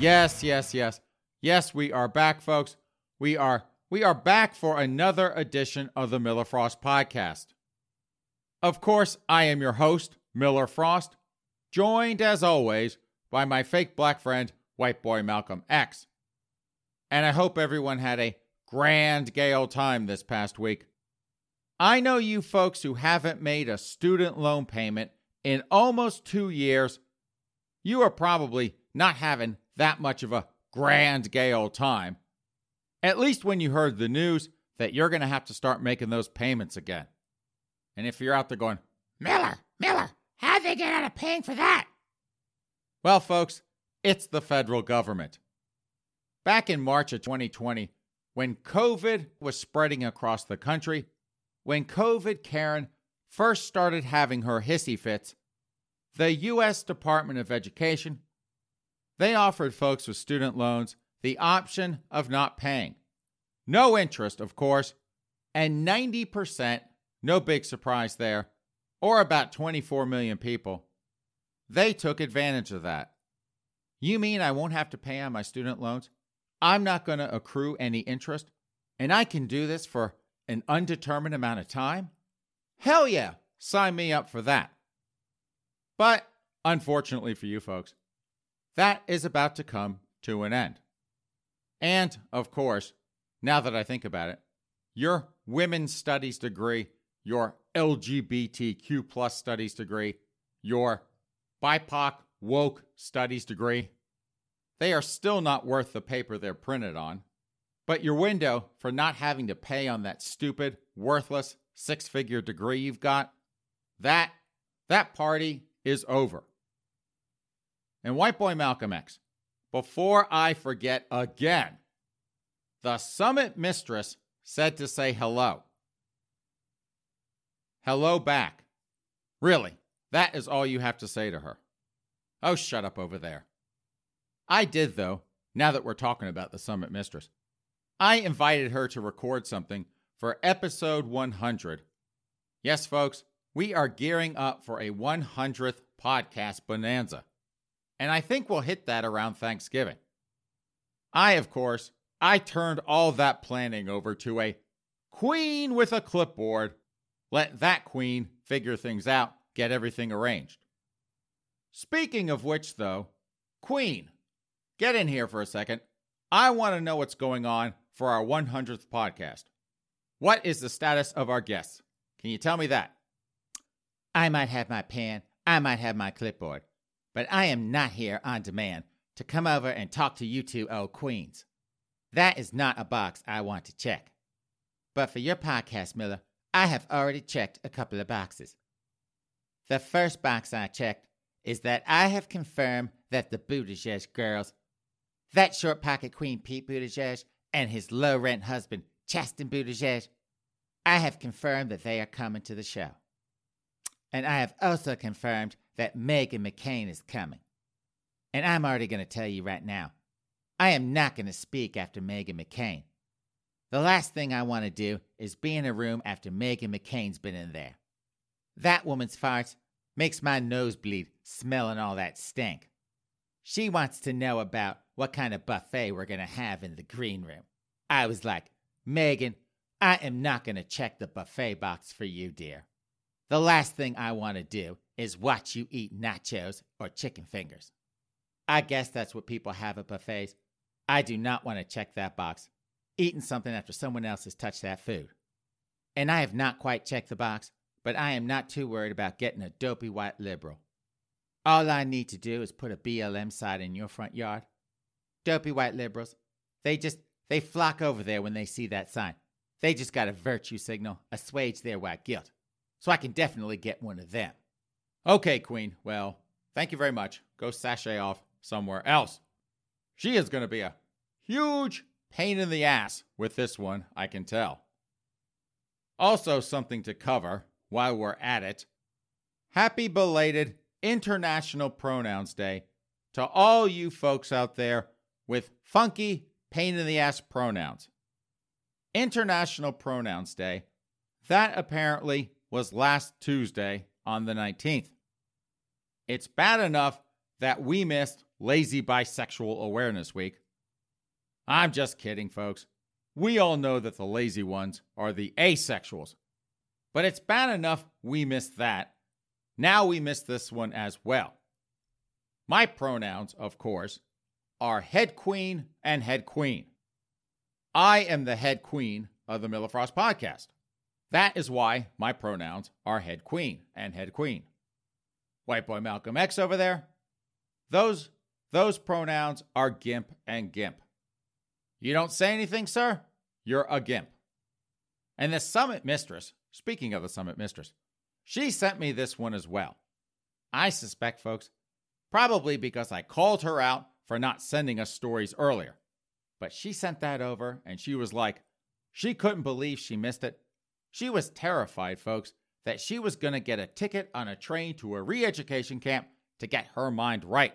Yes, yes, yes. Yes, we are back, folks. We are we are back for another edition of the Miller Frost podcast. Of course, I am your host, Miller Frost, joined as always by my fake black friend, white boy Malcolm X. And I hope everyone had a grand gay old time this past week. I know you folks who haven't made a student loan payment in almost 2 years. You are probably not having that much of a grand gay old time. At least when you heard the news that you're going to have to start making those payments again. And if you're out there going, Miller, Miller, how'd they get out of paying for that? Well, folks, it's the federal government. Back in March of 2020, when COVID was spreading across the country, when COVID Karen first started having her hissy fits, the U.S. Department of Education they offered folks with student loans the option of not paying. No interest, of course, and 90%, no big surprise there, or about 24 million people, they took advantage of that. You mean I won't have to pay on my student loans? I'm not going to accrue any interest, and I can do this for an undetermined amount of time? Hell yeah, sign me up for that. But unfortunately for you folks, that is about to come to an end. And, of course, now that I think about it, your women's studies degree, your LGBTQ plus studies degree, your BIPOC woke studies degree, they are still not worth the paper they're printed on. But your window for not having to pay on that stupid, worthless six figure degree you've got, that, that party is over. And White Boy Malcolm X, before I forget again, the summit mistress said to say hello. Hello back. Really, that is all you have to say to her. Oh, shut up over there. I did, though, now that we're talking about the summit mistress. I invited her to record something for episode 100. Yes, folks, we are gearing up for a 100th podcast bonanza and I think we'll hit that around Thanksgiving. I, of course, I turned all that planning over to a queen with a clipboard. Let that queen figure things out, get everything arranged. Speaking of which, though, Queen, get in here for a second. I want to know what's going on for our 100th podcast. What is the status of our guests? Can you tell me that? I might have my pen, I might have my clipboard but I am not here on demand to come over and talk to you two old queens. That is not a box I want to check. But for your podcast, Miller, I have already checked a couple of boxes. The first box I checked is that I have confirmed that the Buttigieg girls, that short pocket queen Pete Buttigieg and his low rent husband Chasten Buttigieg, I have confirmed that they are coming to the show. And I have also confirmed that Meghan McCain is coming. And I'm already going to tell you right now I am not going to speak after Meghan McCain. The last thing I want to do is be in a room after Meghan McCain's been in there. That woman's farts makes my nose bleed smelling all that stink. She wants to know about what kind of buffet we're going to have in the green room. I was like, Meghan, I am not going to check the buffet box for you, dear. The last thing I want to do is watch you eat nachos or chicken fingers. I guess that's what people have at buffets. I do not want to check that box, eating something after someone else has touched that food. And I have not quite checked the box, but I am not too worried about getting a dopey white liberal. All I need to do is put a BLM sign in your front yard. Dopey white liberals. They just, they flock over there when they see that sign. They just got a virtue signal, assuage their white guilt. So I can definitely get one of them. Okay, Queen. Well, thank you very much. Go sashay off somewhere else. She is going to be a huge pain in the ass with this one, I can tell. Also, something to cover while we're at it. Happy belated International Pronouns Day to all you folks out there with funky, pain in the ass pronouns. International Pronouns Day, that apparently was last Tuesday on the 19th. It's bad enough that we missed Lazy Bisexual Awareness Week. I'm just kidding, folks. We all know that the lazy ones are the asexuals. But it's bad enough we missed that. Now we miss this one as well. My pronouns, of course, are head queen and head queen. I am the head queen of the Miller Frost podcast. That is why my pronouns are head queen and head queen. White boy Malcolm X over there, those those pronouns are gimp and gimp. You don't say anything, sir? You're a gimp. And the summit mistress, speaking of the summit mistress, she sent me this one as well. I suspect, folks, probably because I called her out for not sending us stories earlier. But she sent that over and she was like, she couldn't believe she missed it. She was terrified, folks, that she was going to get a ticket on a train to a re education camp to get her mind right,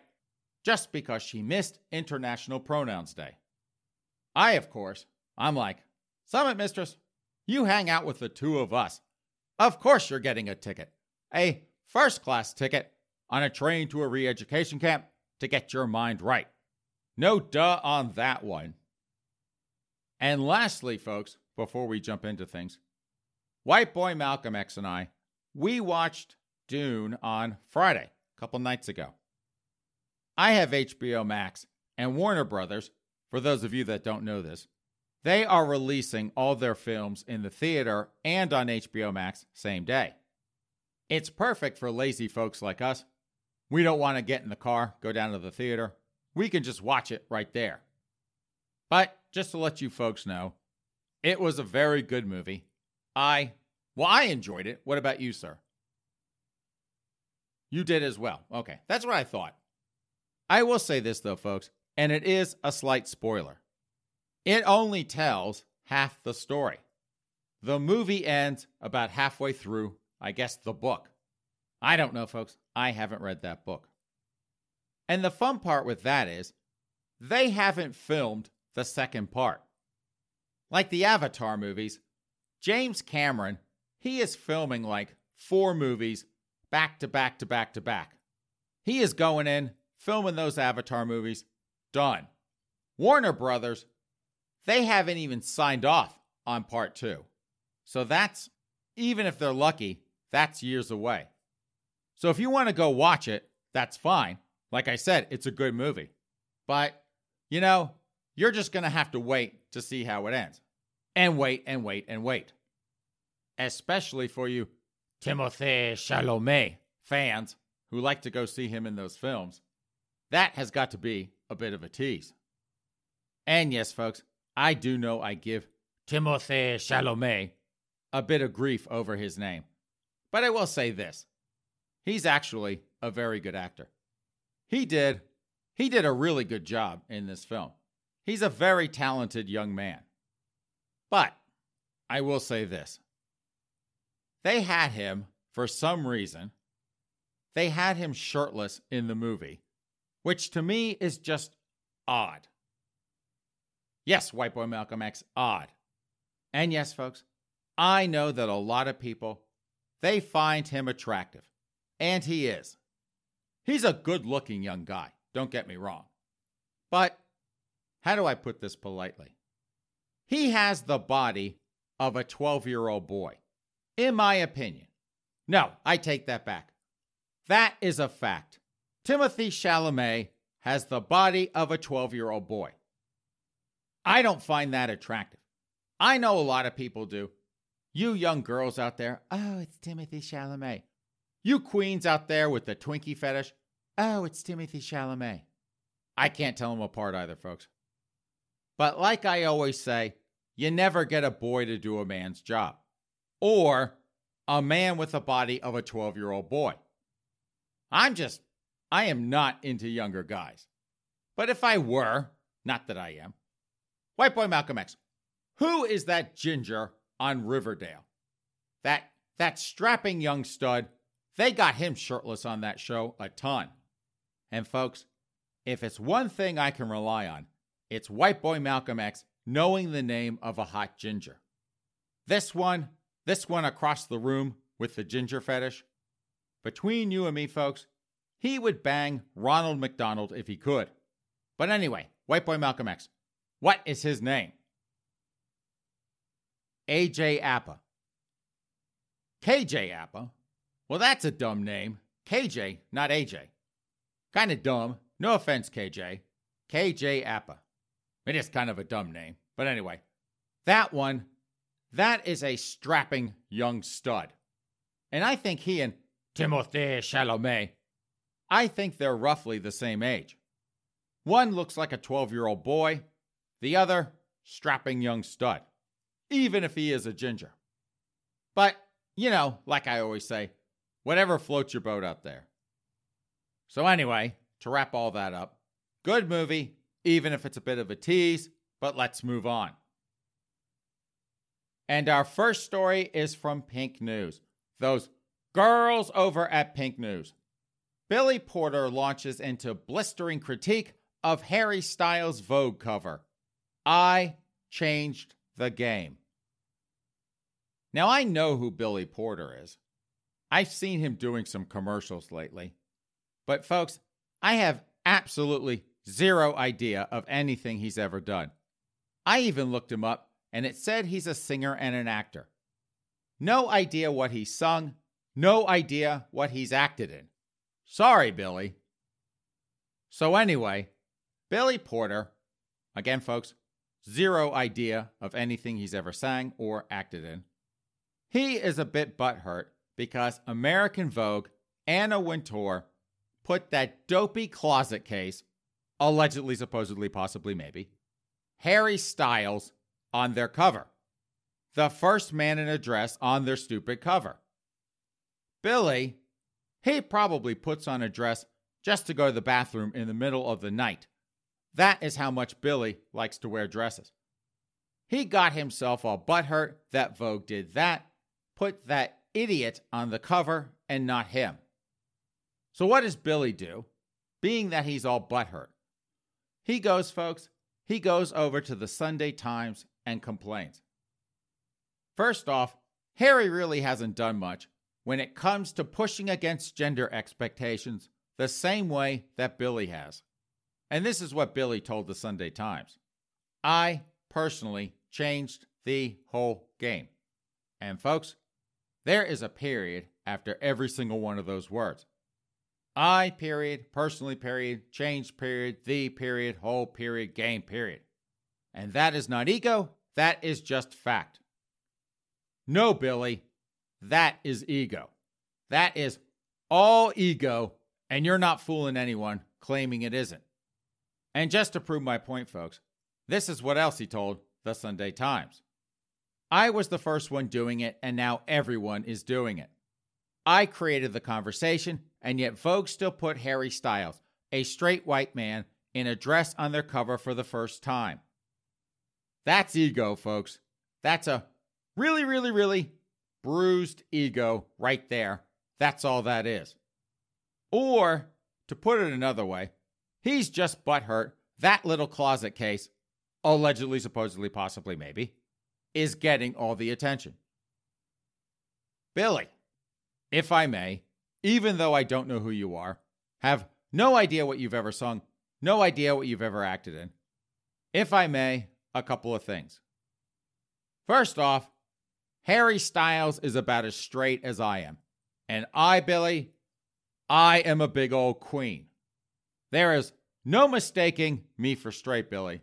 just because she missed International Pronouns Day. I, of course, I'm like, Summit Mistress, you hang out with the two of us. Of course you're getting a ticket, a first class ticket on a train to a re education camp to get your mind right. No duh on that one. And lastly, folks, before we jump into things, White Boy Malcolm X and I, we watched Dune on Friday, a couple nights ago. I have HBO Max and Warner Brothers, for those of you that don't know this, they are releasing all their films in the theater and on HBO Max same day. It's perfect for lazy folks like us. We don't want to get in the car, go down to the theater. We can just watch it right there. But just to let you folks know, it was a very good movie. I, well, I enjoyed it. What about you, sir? You did as well. Okay, that's what I thought. I will say this, though, folks, and it is a slight spoiler. It only tells half the story. The movie ends about halfway through, I guess, the book. I don't know, folks. I haven't read that book. And the fun part with that is they haven't filmed the second part. Like the Avatar movies, James Cameron, he is filming like four movies back to back to back to back. He is going in, filming those Avatar movies, done. Warner Brothers, they haven't even signed off on part two. So that's, even if they're lucky, that's years away. So if you want to go watch it, that's fine. Like I said, it's a good movie. But, you know, you're just going to have to wait to see how it ends. And wait and wait and wait. Especially for you Timothée Chalamet fans who like to go see him in those films. That has got to be a bit of a tease. And yes, folks, I do know I give Timothée Chalamet a bit of grief over his name. But I will say this he's actually a very good actor. He did he did a really good job in this film. He's a very talented young man. But I will say this. They had him for some reason. They had him shirtless in the movie, which to me is just odd. Yes, White Boy Malcolm X, odd. And yes, folks, I know that a lot of people they find him attractive. And he is. He's a good looking young guy, don't get me wrong. But how do I put this politely? He has the body of a 12 year old boy, in my opinion. No, I take that back. That is a fact. Timothée Chalamet has the body of a 12 year old boy. I don't find that attractive. I know a lot of people do. You young girls out there, oh, it's Timothée Chalamet. You queens out there with the Twinkie fetish, oh, it's Timothée Chalamet. I can't tell them apart either, folks. But like I always say, you never get a boy to do a man's job or a man with the body of a 12 year old boy. I'm just, I am not into younger guys. But if I were, not that I am, White Boy Malcolm X, who is that ginger on Riverdale? That that strapping young stud. They got him shirtless on that show a ton. And folks, if it's one thing I can rely on, it's White Boy Malcolm X knowing the name of a hot ginger. This one, this one across the room with the ginger fetish. Between you and me, folks, he would bang Ronald McDonald if he could. But anyway, White Boy Malcolm X, what is his name? AJ Apa. KJ Apa? Well, that's a dumb name. KJ, not AJ. Kind of dumb. No offense, KJ. KJ Apa. It is kind of a dumb name. But anyway, that one, that is a strapping young stud. And I think he and Timothée Chalamet, I think they're roughly the same age. One looks like a 12 year old boy, the other, strapping young stud, even if he is a ginger. But, you know, like I always say, whatever floats your boat out there. So, anyway, to wrap all that up, good movie, even if it's a bit of a tease, but let's move on. And our first story is from Pink News. Those girls over at Pink News. Billy Porter launches into blistering critique of Harry Styles' Vogue cover. I changed the game. Now, I know who Billy Porter is. I've seen him doing some commercials lately. But, folks, I have absolutely zero idea of anything he's ever done. I even looked him up, and it said he's a singer and an actor. No idea what he sung, no idea what he's acted in. Sorry, Billy. So, anyway, Billy Porter, again, folks, zero idea of anything he's ever sang or acted in. He is a bit butthurt because American Vogue, Anna Wintour, put that dopey closet case, allegedly, supposedly, possibly, maybe, Harry Styles on their cover. The first man in a dress on their stupid cover. Billy, he probably puts on a dress just to go to the bathroom in the middle of the night that is how much Billy likes to wear dresses. He got himself all butthurt that Vogue did that, put that idiot on the cover and not him. So, what does Billy do, being that he's all butthurt? He goes, folks, he goes over to the Sunday Times and complains. First off, Harry really hasn't done much when it comes to pushing against gender expectations the same way that Billy has. And this is what Billy told the Sunday Times I personally changed the whole game. And folks, there is a period after every single one of those words. I period, personally period, changed period, the period, whole period, game period. And that is not ego, that is just fact. No, Billy, that is ego. That is all ego, and you're not fooling anyone claiming it isn't. And just to prove my point, folks, this is what else he told the Sunday Times. I was the first one doing it, and now everyone is doing it. I created the conversation, and yet Vogue still put Harry Styles, a straight white man, in a dress on their cover for the first time. That's ego, folks. That's a really, really, really bruised ego right there. That's all that is. Or, to put it another way, He's just butthurt. That little closet case, allegedly, supposedly, possibly, maybe, is getting all the attention. Billy, if I may, even though I don't know who you are, have no idea what you've ever sung, no idea what you've ever acted in, if I may, a couple of things. First off, Harry Styles is about as straight as I am. And I, Billy, I am a big old queen. There is no mistaking me for straight Billy.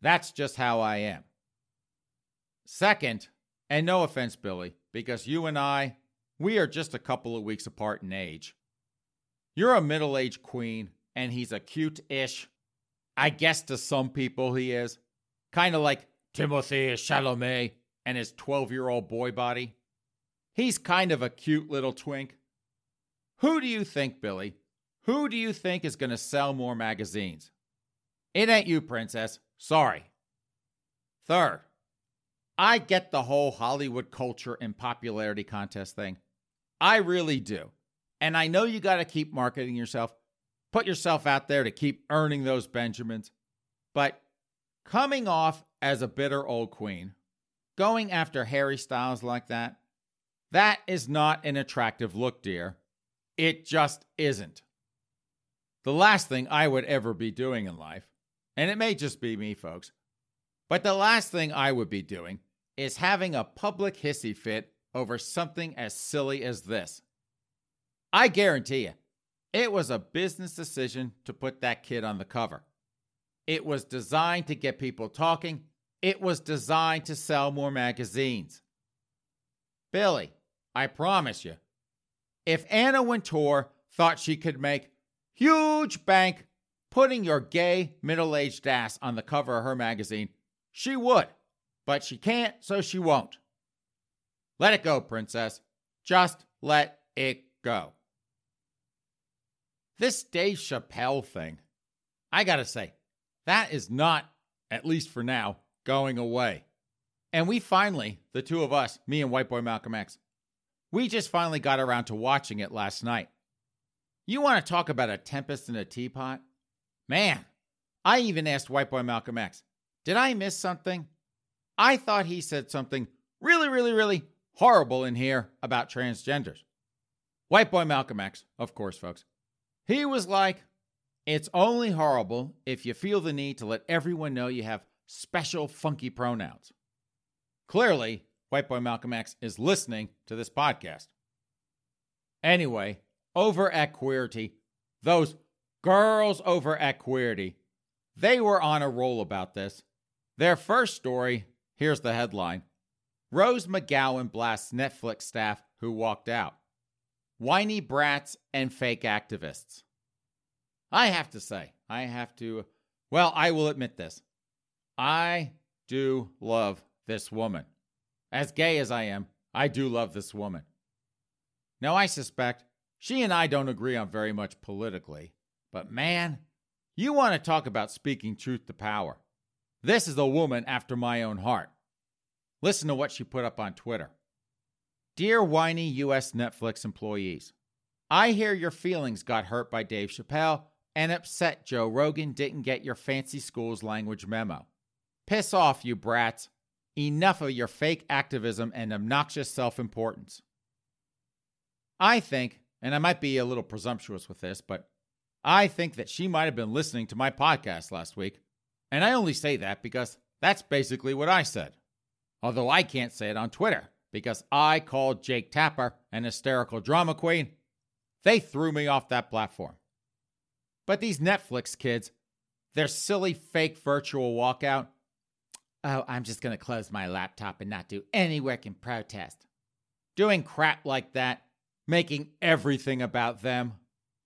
That's just how I am. Second, and no offense, Billy, because you and I, we are just a couple of weeks apart in age. You're a middle aged queen, and he's a cute ish. I guess to some people he is. Kind of like Timothée Chalamet and his 12 year old boy body. He's kind of a cute little twink. Who do you think, Billy? Who do you think is going to sell more magazines? It ain't you, Princess. Sorry. Third, I get the whole Hollywood culture and popularity contest thing. I really do. And I know you got to keep marketing yourself, put yourself out there to keep earning those Benjamins. But coming off as a bitter old queen, going after Harry Styles like that, that is not an attractive look, dear. It just isn't. The last thing I would ever be doing in life, and it may just be me, folks, but the last thing I would be doing is having a public hissy fit over something as silly as this. I guarantee you, it was a business decision to put that kid on the cover. It was designed to get people talking. It was designed to sell more magazines. Billy, I promise you, if Anna Wintour thought she could make huge bank putting your gay middle aged ass on the cover of her magazine, she would. But she can't, so she won't. Let it go, princess. Just let it go. This Dave Chappelle thing, I gotta say, that is not, at least for now, going away. And we finally, the two of us, me and White Boy Malcolm X, we just finally got around to watching it last night. You want to talk about a tempest in a teapot? Man, I even asked White Boy Malcolm X, did I miss something? I thought he said something really, really, really horrible in here about transgenders. White Boy Malcolm X, of course, folks. He was like, it's only horrible if you feel the need to let everyone know you have special funky pronouns. Clearly, White Boy Malcolm X is listening to this podcast. Anyway, over at Queerty, those girls over at Queerty, they were on a roll about this. Their first story here's the headline Rose McGowan blasts Netflix staff who walked out. Whiny brats and fake activists. I have to say, I have to, well, I will admit this. I do love this woman. As gay as I am, I do love this woman. Now, I suspect she and I don't agree on very much politically, but man, you want to talk about speaking truth to power. This is a woman after my own heart. Listen to what she put up on Twitter. Dear whiny U.S. Netflix employees, I hear your feelings got hurt by Dave Chappelle and upset Joe Rogan didn't get your fancy school's language memo. Piss off, you brats. Enough of your fake activism and obnoxious self importance. I think, and I might be a little presumptuous with this, but I think that she might have been listening to my podcast last week. And I only say that because that's basically what I said. Although I can't say it on Twitter because I called Jake Tapper an hysterical drama queen. They threw me off that platform. But these Netflix kids, their silly fake virtual walkout, oh, I'm just going to close my laptop and not do any work in protest. Doing crap like that, making everything about them.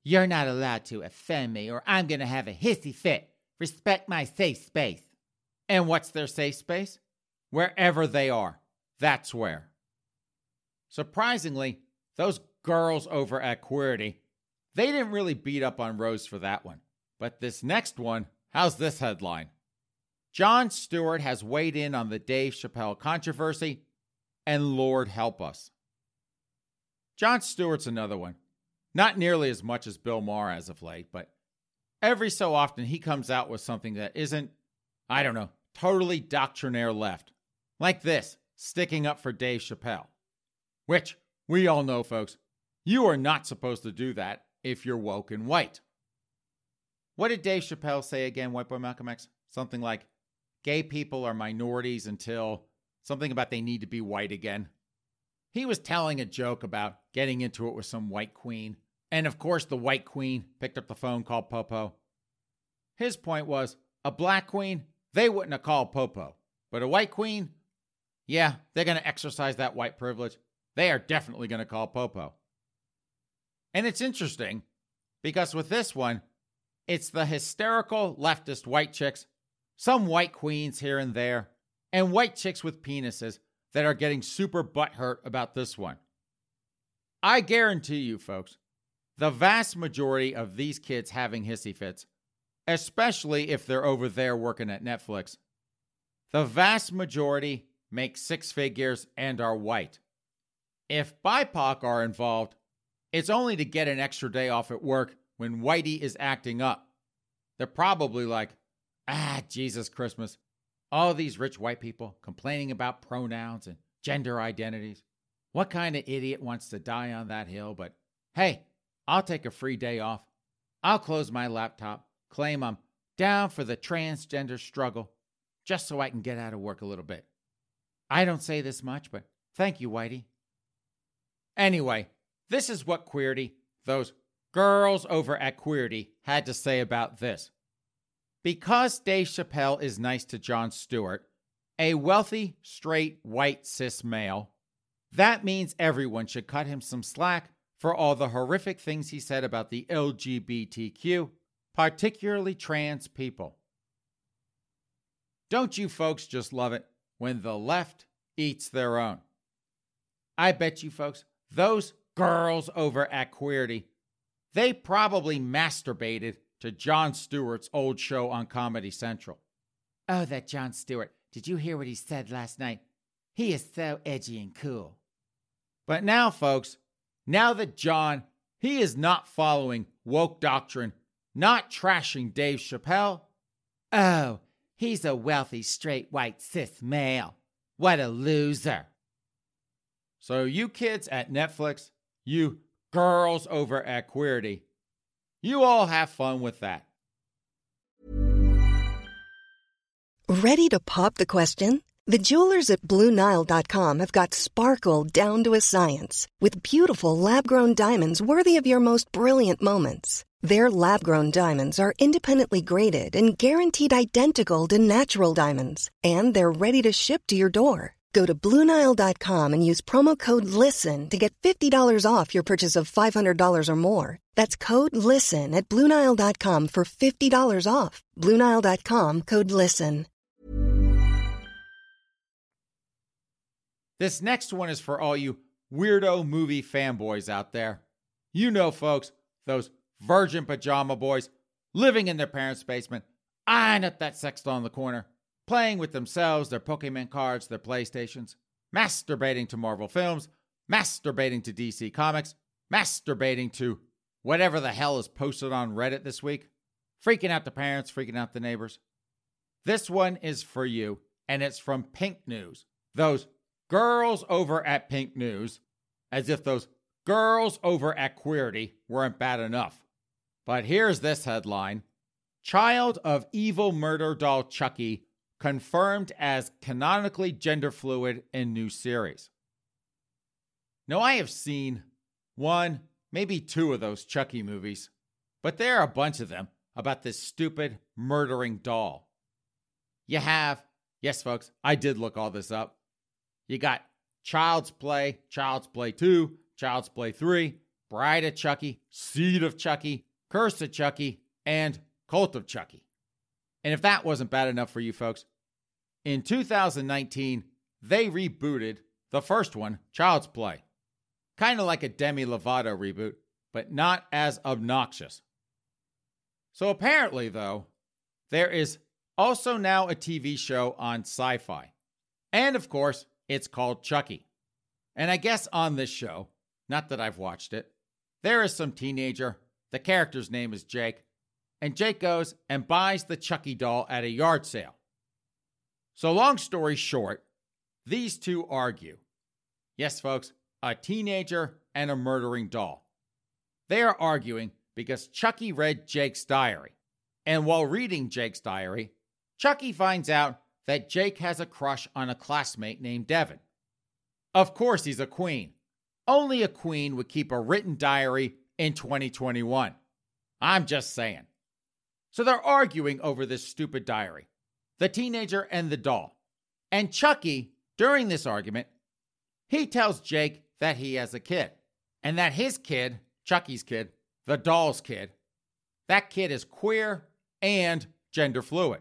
You're not allowed to offend me, or I'm going to have a hissy fit. Respect my safe space. And what's their safe space? Wherever they are. That's where. Surprisingly, those girls over at Queerty they didn't really beat up on Rose for that one. But this next one, how's this headline? Jon Stewart has weighed in on the Dave Chappelle controversy, and Lord help us. Jon Stewart's another one. Not nearly as much as Bill Maher as of late, but every so often he comes out with something that isn't, I don't know, totally doctrinaire left. Like this, sticking up for Dave Chappelle. Which, we all know, folks, you are not supposed to do that if you're woke and white. What did Dave Chappelle say again, White Boy Malcolm X? Something like, gay people are minorities until something about they need to be white again. He was telling a joke about getting into it with some white queen. And of course, the white queen picked up the phone, called Popo. His point was a black queen, they wouldn't have called Popo. But a white queen, yeah, they're going to exercise that white privilege. They are definitely going to call Popo. And it's interesting Because with this one, it's the hysterical leftist white chicks, some white queens here and there, and white chicks with penises that are getting super butthurt about this one. I guarantee you, folks, the vast majority of these kids having hissy fits, especially if they're over there working at Netflix, the vast majority make six figures and are white. If BIPOC are involved, it's only to get an extra day off at work when Whitey is acting up. They're probably like, ah, Jesus Christmas. All these rich white people complaining about pronouns and gender identities. What kind of idiot wants to die on that hill? But hey, I'll take a free day off. I'll close my laptop, claim I'm down for the transgender struggle, just so I can get out of work a little bit. I don't say this much, but thank you, Whitey. Anyway, this is what Queerty, those girls over at Queerty, had to say about this. Because Dave Chappelle is nice to Jon Stewart, a wealthy, straight, white, cis male, that means everyone should cut him some slack for all the horrific things he said about the LGBTQ, particularly trans people. Don't you folks just love it when the left eats their own? I bet you folks, those girls over at Queerty, they probably masturbated to Jon Stewart's old show on Comedy Central. Oh, that Jon Stewart. Did you hear what he said last night? He is so edgy and cool. But now, folks, now that Jon, he is not following woke doctrine, not trashing Dave Chappelle. Oh, he's a wealthy, straight, white, cis male. What a loser. So, you kids at Netflix, you girls over at Queerty, you all have fun with that. Ready to pop the question? The jewelers at BlueNile.com have got sparkle down to a science with beautiful lab grown diamonds worthy of your most brilliant moments. Their lab grown diamonds are independently graded and guaranteed identical to natural diamonds, and they're ready to ship to your door. Go to Bluenile.com and use promo code LISTEN to get $50 off your purchase of $500 or more. That's code LISTEN at Bluenile.com for $50 off. Bluenile.com code LISTEN. This next one is for all you weirdo movie fanboys out there. You know, folks, those virgin pajama boys living in their parents' basement, eyeing up that sex doll in the corner playing with themselves, their Pokemon cards, their PlayStations, masturbating to Marvel films, masturbating to DC Comics, masturbating to whatever the hell is posted on Reddit this week, freaking out the parents, freaking out the neighbors. This one is for you, and it's from Pink News. Those girls over at Pink News, as if those girls over at Queerty weren't bad enough. But here's this headline Child of evil murder doll Chucky confirmed as canonically gender fluid in new series. Now, I have seen one, maybe two of those Chucky movies, but there are a bunch of them about this stupid murdering doll. You have, yes, folks, I did look all this up. You got Child's Play, Child's Play 2, Child's Play 3, Bride of Chucky, Seed of Chucky, Curse of Chucky, and Cult of Chucky. And if that wasn't bad enough for you folks, in 2019, they rebooted the first one, Child's Play. Kind of like a Demi Lovato reboot, but not as obnoxious. So apparently, though, there is also now a TV show on sci fi. And of course, it's called Chucky. And I guess on this show, not that I've watched it, there is some teenager. The character's name is Jake and Jake goes and buys the Chucky doll at a yard sale. So, long story short, these two argue. Yes, folks, a teenager and a murdering doll. They are arguing because Chucky read Jake's diary. And while reading Jake's diary, Chucky finds out that Jake has a crush on a classmate named Devin. Of course, he's a queen. Only a queen would keep a written diary in 2021. I'm just saying. So they're arguing over this stupid diary the teenager and the doll. And Chucky, during this argument, he tells Jake that he has a kid and that his kid, Chucky's kid, the Dolls Kid, that kid is queer and gender fluid.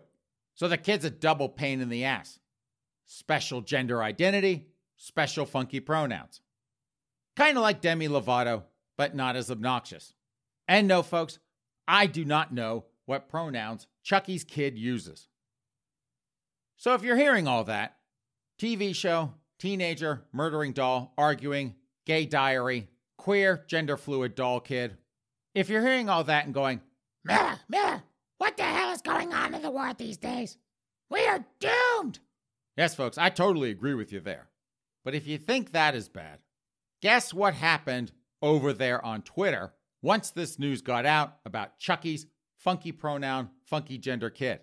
So the kid's a double pain in the ass. Special gender identity, special funky pronouns. Kind of like Demi Lovato, but not as obnoxious. And no, folks, I do not know what pronouns Chucky's kid uses. So if you're hearing all that, TV show, teenager, murdering doll, arguing, gay diary, queer, gender fluid doll kid, if you're hearing all that and going, Miller, Miller, what the hell is going on in the world these days? We are doomed. Yes, folks, I totally agree with you there. But if you think that is bad, guess what happened over there on Twitter once this news got out about Chucky's funky pronoun, funky gender kid?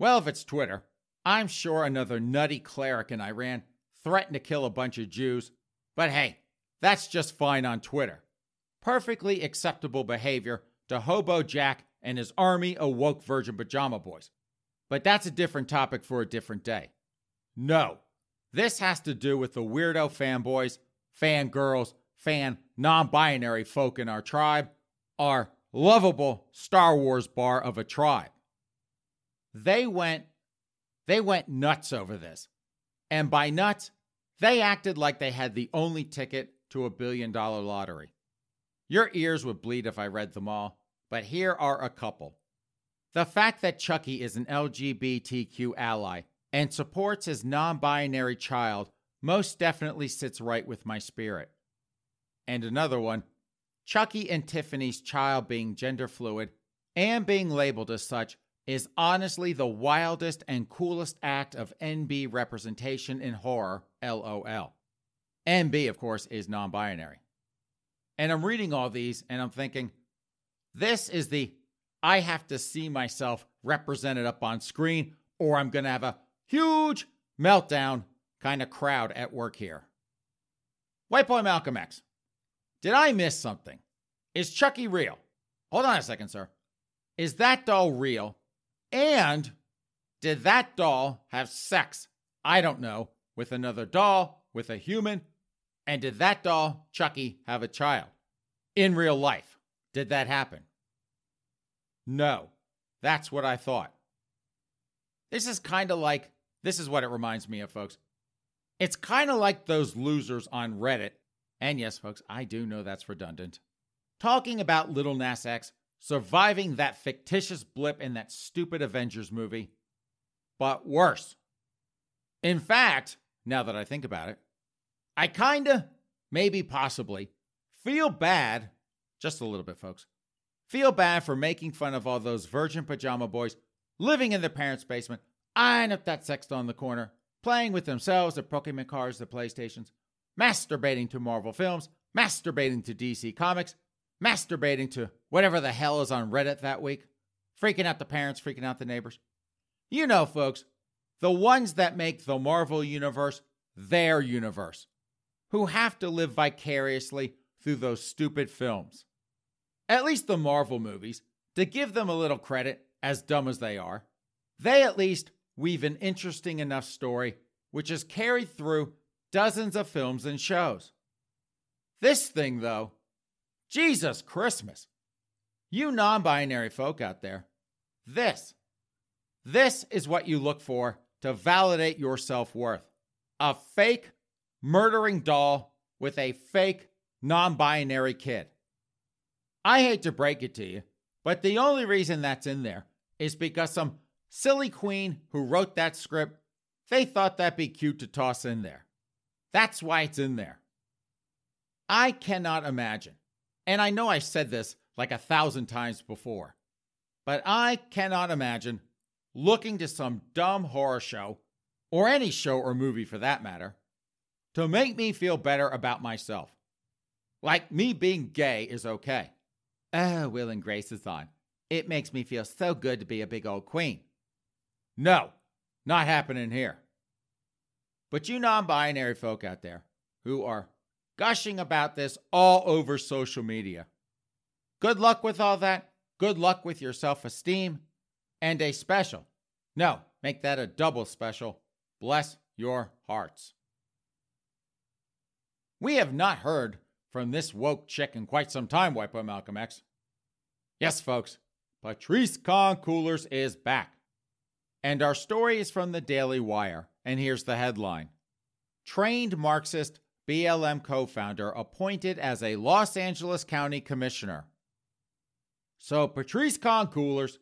Well, if it's Twitter, I'm sure another nutty cleric in Iran threatened to kill a bunch of Jews. But hey, that's just fine on Twitter. Perfectly acceptable behavior to Hobo Jack and his army of woke virgin pajama boys. But that's a different topic for a different day. No, this has to do with the weirdo fanboys, fangirls, fan non binary folk in our tribe, our lovable Star Wars bar of a tribe. They went they went nuts over this. And by nuts, they acted like they had the only ticket to a billion dollar lottery. Your ears would bleed if I read them all, but here are a couple. The fact that Chucky is an LGBTQ ally and supports his non binary child most definitely sits right with my spirit. And another one Chucky and Tiffany's child being gender fluid and being labeled as such is honestly the wildest and coolest act of NB representation in horror, LOL. NB, of course, is non binary. And I'm reading all these and I'm thinking, this is the I have to see myself represented up on screen or I'm going to have a huge meltdown kind of crowd at work here. White Boy Malcolm X. Did I miss something? Is Chucky real? Hold on a second, sir. Is that doll real? And did that doll have sex? I don't know. With another doll, with a human? And did that doll, Chucky, have a child? In real life, did that happen? No. That's what I thought. This is kind of like, this is what it reminds me of, folks. It's kind of like those losers on Reddit. And yes, folks, I do know that's redundant. Talking about Little Nas X surviving that fictitious blip in that stupid Avengers movie, but worse. In fact, now that I think about it, I kinda, maybe possibly, feel bad, just a little bit, folks, feel bad for making fun of all those virgin pajama boys living in their parents' basement, eyeing up that sex in the corner, playing with themselves, the Pokemon cards, the PlayStations, masturbating to Marvel films, masturbating to DC Comics, masturbating to whatever the hell is on Reddit that week, freaking out the parents, freaking out the neighbors. You know, folks, the ones that make the Marvel universe their universe, who have to live vicariously through those stupid films. At least the Marvel movies, to give them a little credit, as dumb as they are, they at least weave an interesting enough story which is carried through dozens of films and shows. This thing, though, Jesus Christmas. You non binary folk out there, this, this is what you look for to validate your self worth. A fake murdering doll with a fake non binary kid. I hate to break it to you, but the only reason that's in there is because some silly queen who wrote that script, they thought that'd be cute to toss in there. That's why it's in there. I cannot imagine and I know I said this like a thousand times before, but I cannot imagine looking to some dumb horror show, or any show or movie for that matter, to make me feel better about myself. Like me being gay is okay. Oh, Will and Grace is on. It makes me feel so good to be a big old queen. No, not happening here. But you non binary folk out there who are gushing about this all over social media. Good luck with all that. Good luck with your self esteem. And a special. No, make that a double special. Bless your hearts. We have not heard from this woke chick in quite some time, Boy Malcolm X. Yes, folks, Patrisse Khan-Cullors is back. And our story is from the Daily Wire, and here's the headline Trained Marxist BLM co founder appointed as a Los Angeles County Commissioner. So, Patrisse Khan-Cullors,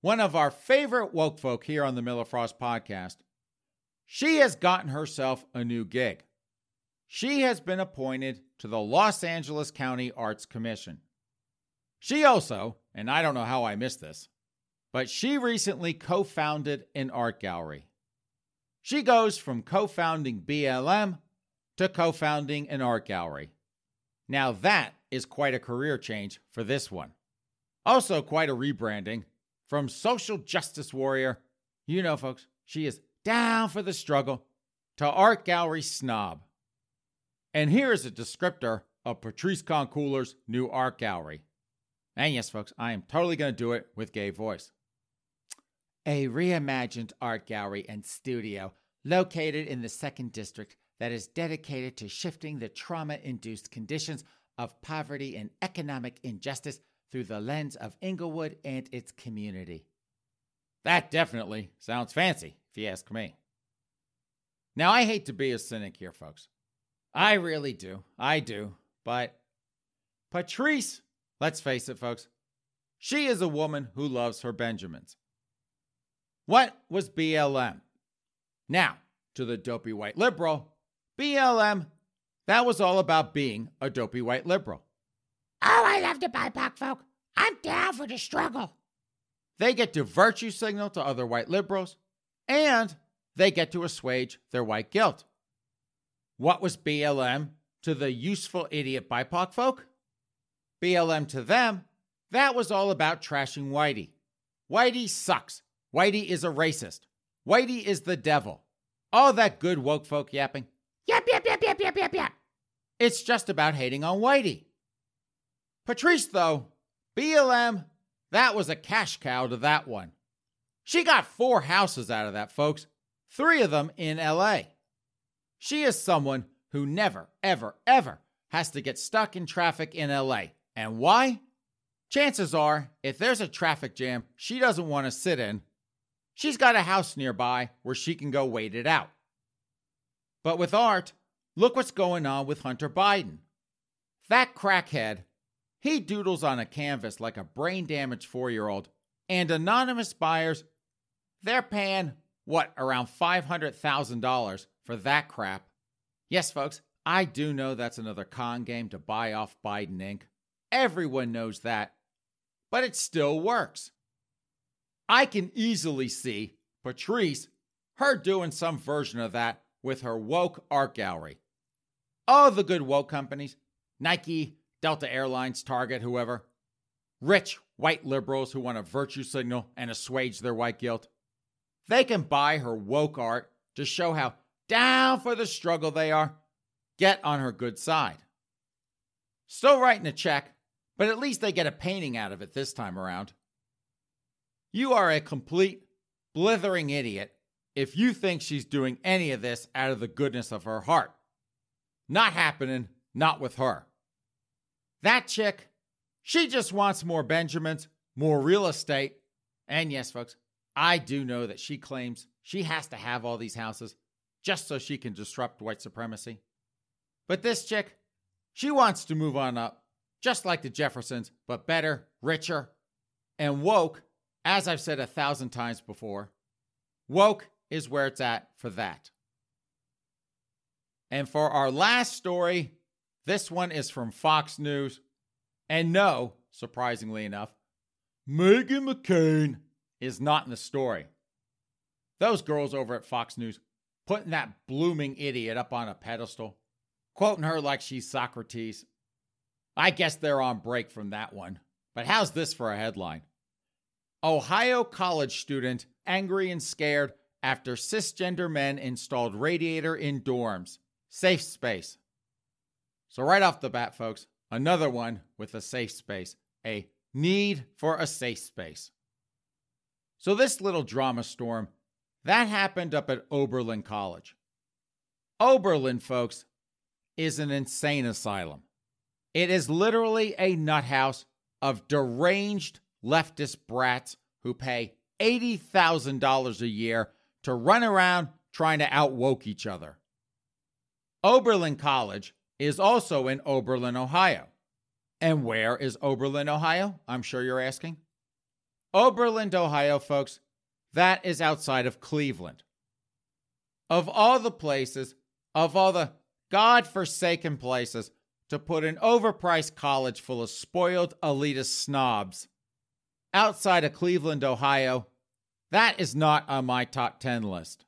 one of our favorite woke folk here on the Miller Frost podcast, she has gotten herself a new gig. She has been appointed to the Los Angeles County Arts Commission. She also, and I don't know how I missed this, but she recently co founded an art gallery. She goes from co founding BLM to co founding an art gallery. Now, that is quite a career change for this one. Also, quite a rebranding from social justice warrior. You know, folks, she is down for the struggle to art gallery snob. And here is a descriptor of Patrisse Khan-Cullors' new art gallery. And yes, folks, I am totally going to do it with gay voice. A reimagined art gallery and studio located in the second district that is dedicated to shifting the trauma induced conditions of poverty and economic injustice through the lens of Inglewood and its community. That definitely sounds fancy, if you ask me. Now, I hate to be a cynic here, folks. I really do. I do. But Patrisse, let's face it, folks, she is a woman who loves her Benjamins. What was BLM? Now, to the dopey white liberal, BLM, that was all about being a dopey white liberal. Oh, I love the BIPOC folk. I'm down for the struggle. They get to virtue signal to other white liberals, and they get to assuage their white guilt. What was BLM to the useful idiot BIPOC folk? BLM to them, that was all about trashing Whitey. Whitey sucks. Whitey is a racist. Whitey is the devil. All that good woke folk yapping. Yep, yep, yep, yep, yep, yep, yep. It's just about hating on Whitey. Patrisse, though, BLM, that was a cash cow to that one. She got four houses out of that, folks, three of them in LA. She is someone who never, ever, ever has to get stuck in traffic in LA. And why? Chances are, if there's a traffic jam she doesn't want to sit in, she's got a house nearby where she can go wait it out. But with art, look what's going on with Hunter Biden. That crackhead, he doodles on a canvas like a brain damaged four year old, and anonymous buyers, they're paying, what, around $500,000 for that crap. Yes, folks, I do know that's another con game to buy off Biden Inc. Everyone knows that. But it still works. I can easily see Patrisse, her doing some version of that with her woke art gallery. All the good woke companies Nike, Delta Airlines, Target, whoever rich white liberals who want to virtue signal and assuage their white guilt. They can buy her woke art to show how down for the struggle they are. Get on her good side. Still writing a check, but at least they get a painting out of it this time around. You are a complete, blithering idiot if you think she's doing any of this out of the goodness of her heart. Not happening, not with her. That chick, she just wants more Benjamins, more real estate. And yes, folks, I do know that she claims she has to have all these houses just so she can disrupt white supremacy. But this chick, she wants to move on up, just like the Jeffersons, but better, richer, and woke, as I've said a thousand times before. Woke is where it's at for that. And for our last story, this one is from Fox News. And no, surprisingly enough, Meghan McCain is not in the story. Those girls over at Fox News putting that blooming idiot up on a pedestal, quoting her like she's Socrates. I guess they're on break from that one. But how's this for a headline? Ohio college student angry and scared after cisgender men installed radiator in dorms. Safe space. So, right off the bat, folks, another one with a safe space, a need for a safe space. So, this little drama storm that happened up at Oberlin College. Oberlin, folks, is an insane asylum. It is literally a nut house of deranged leftist brats who pay $80,000 a year to run around trying to outwoke each other. Oberlin College is also in Oberlin, Ohio. And where is Oberlin, Ohio? I'm sure you're asking. Oberlin, Ohio, folks, that is outside of Cleveland. Of all the places, of all the God-forsaken places to put an overpriced college full of spoiled elitist snobs outside of Cleveland, Ohio, that is not on my top 10 list.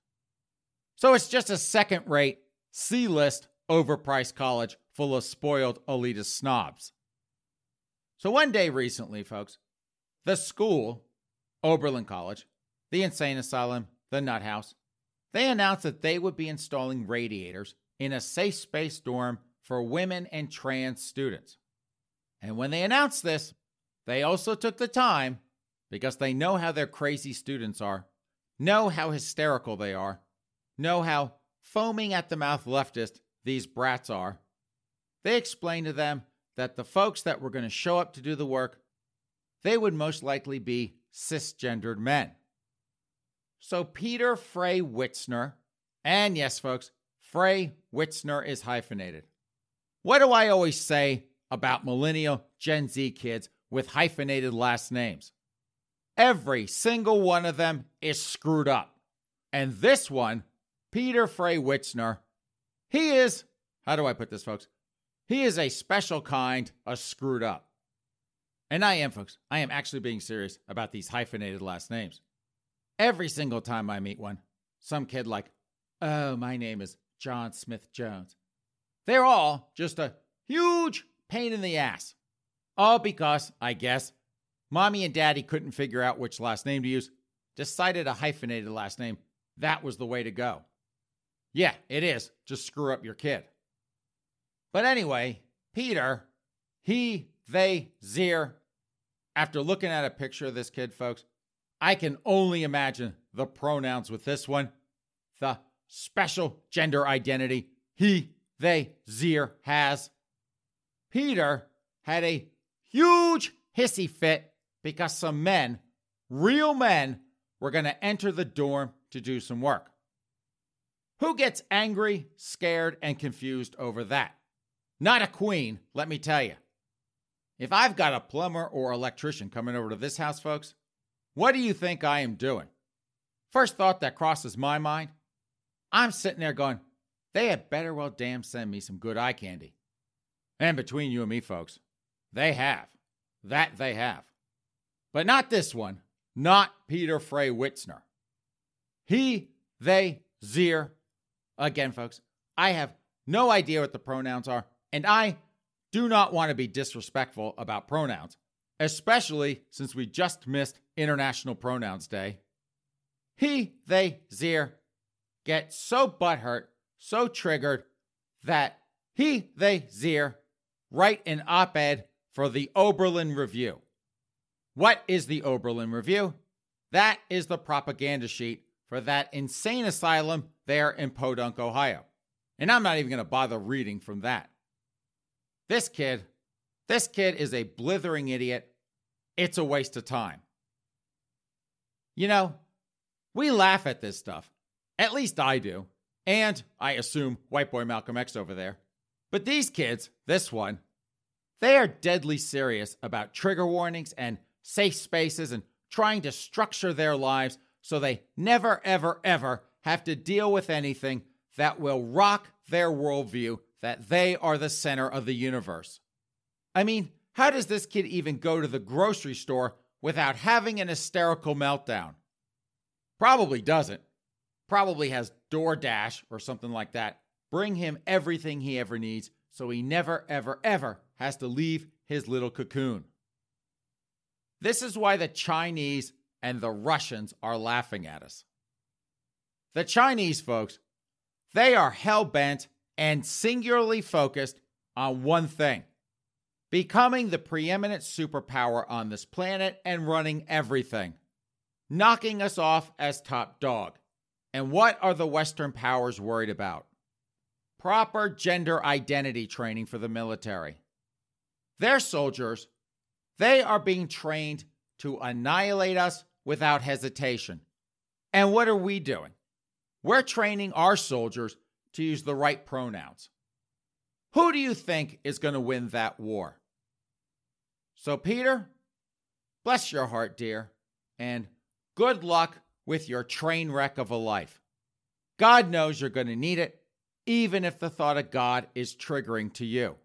So it's just a second rate, C list, overpriced college full of spoiled elitist snobs. So one day recently, folks, the school, Oberlin College, the insane asylum, the nut house, they announced that they would be installing radiators in a safe space dorm for women and trans students. And when they announced this, they also took the time, because they know how their crazy students are, know how hysterical they are, know how foaming at the mouth leftist these brats are. They explained to them that the folks that were going to show up to do the work, they would most likely be cisgendered men. So Peter Frey Witzner, and yes, folks, Frey Witzner is hyphenated. What do I always say about millennial Gen Z kids with hyphenated last names? Every single one of them is screwed up. And this one, Peter Frey Witzner, he is, how do I put this, folks? He is a special kind of screwed up. And I am, folks, I am actually being serious about these hyphenated last names. Every single time I meet one, some kid like, oh, my name is John Smith Jones. They're all just a huge pain in the ass. All because, I guess, mommy and daddy couldn't figure out which last name to use, decided a hyphenated last name. That was the way to go. Yeah, it is. Just screw up your kid. But anyway, Peter, he, they, Zier, after looking at a picture of this kid, folks, I can only imagine the pronouns with this one. The special gender identity he, they, Zier has. Peter had a huge hissy fit because some men, real men, were going to enter the dorm to do some work. Who gets angry, scared, and confused over that? Not a queen, let me tell you. If I've got a plumber or electrician coming over to this house, folks, what do you think I am doing? First thought that crosses my mind I'm sitting there going, they had better well damn send me some good eye candy. And between you and me, folks, they have. That they have. But not this one, not Peter Frey Witzner. He, they, Zier. Again, folks, I have no idea what the pronouns are, and I do not want to be disrespectful about pronouns, especially since we just missed International Pronouns Day. He, they, Zier get so butthurt, so triggered that he, they, Zier write an op ed for the Oberlin Review. What is the Oberlin Review? That is the propaganda sheet for that insane asylum there in Podunk, Ohio. And I'm not even going to bother reading from that. This kid, this kid is a blithering idiot. It's a waste of time. You know, we laugh at this stuff. At least I do. And I assume white boy Malcolm X over there. But these kids, this one, they are deadly serious about trigger warnings and safe spaces and trying to structure their lives so they never, ever, ever have to deal with anything that will rock their worldview that they are the center of the universe. I mean, how does this kid even go to the grocery store without having an hysterical meltdown? Probably doesn't. Probably has DoorDash or something like that. Bring him everything he ever needs so he never, ever, ever has to leave his little cocoon. This is why the Chinese and the Russians are laughing at us. The Chinese folks, they are hell bent and singularly focused on one thing becoming the preeminent superpower on this planet and running everything, knocking us off as top dog. And what are the Western powers worried about? Proper gender identity training for the military. Their soldiers, they are being trained to annihilate us without hesitation. And what are we doing? We're training our soldiers to use the right pronouns. Who do you think is going to win that war? So, Peter, bless your heart, dear, and good luck with your train wreck of a life. God knows you're going to need it, even if the thought of God is triggering to you.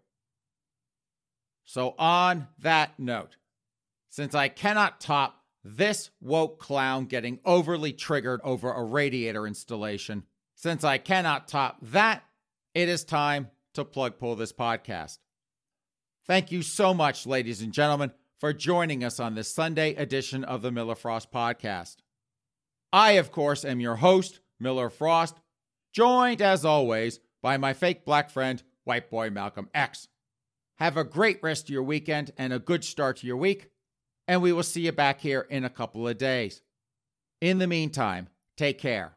So, on that note, since I cannot top this woke clown getting overly triggered over a radiator installation, since I cannot top that, it is time to plug pull this podcast. Thank you so much, ladies and gentlemen, for joining us on this Sunday edition of the Miller Frost podcast. I, of course, am your host, Miller Frost, joined as always by my fake black friend, white boy Malcolm X. Have a great rest of your weekend and a good start to your week, and we will see you back here in a couple of days. In the meantime, take care.